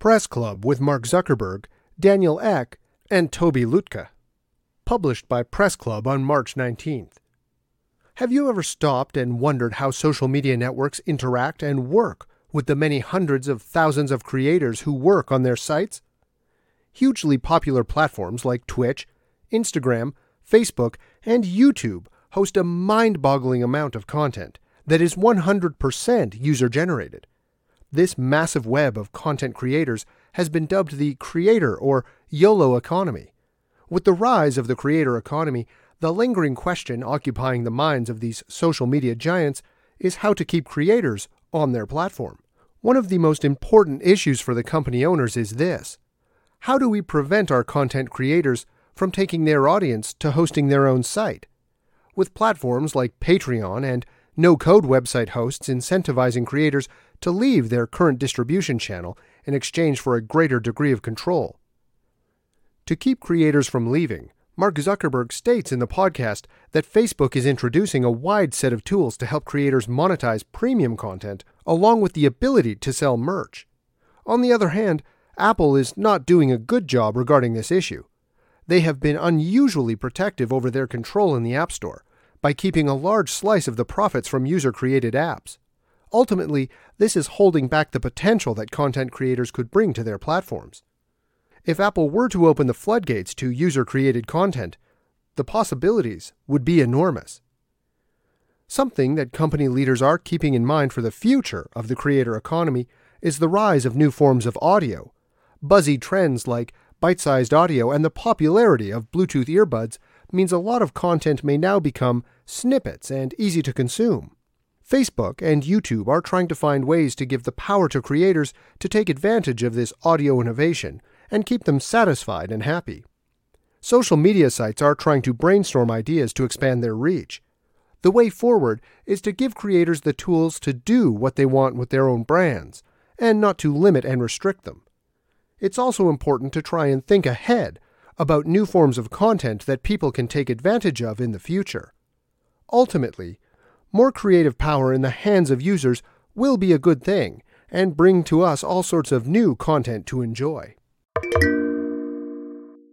Press Club with Mark Zuckerberg, Daniel Ek, and Tobi Lütke. Published by Press Club on March 19th. Have you ever stopped and wondered how social media networks interact and work with the many hundreds of thousands of creators who work on their sites? Hugely popular platforms like Twitch, Instagram, Facebook, and YouTube host a mind boggling amount of content that is 100% user generated. This massive web of content creators has been dubbed the creator or YOLO economy. With the rise of the creator economy, the lingering question occupying the minds of these social media giants is how to keep creators on their platform. One of the most important issues for the company owners is this How do we prevent our content creators from taking their audience to hosting their own site? With platforms like Patreon and no code website hosts incentivizing creators to leave their current distribution channel in exchange for a greater degree of control. To keep creators from leaving, Mark Zuckerberg states in the podcast that Facebook is introducing a wide set of tools to help creators monetize premium content, along with the ability to sell merch. On the other hand, Apple is not doing a good job regarding this issue. They have been unusually protective over their control in the App Store by keeping a large slice of the profits from user created apps. Ultimately, this is holding back the potential that content creators could bring to their platforms. If Apple were to open the floodgates to user created content, the possibilities would be enormous. Something that company leaders are keeping in mind for the future of the creator economy is the rise of new forms of audio. Buzzy trends like bite sized audio and the popularity of Bluetooth earbuds means a lot of content may now become snippets and easy to consume. Facebook and YouTube are trying to find ways to give the power to creators to take advantage of this audio innovation and keep them satisfied and happy. Social media sites are trying to brainstorm ideas to expand their reach. The way forward is to give creators the tools to do what they want with their own brands, and not to limit and restrict them. It's also important to try and think ahead about new forms of content that people can take advantage of in the future. Ultimately, more creative power in the hands of users will be a good thing and bring to us all sorts of new content to enjoy.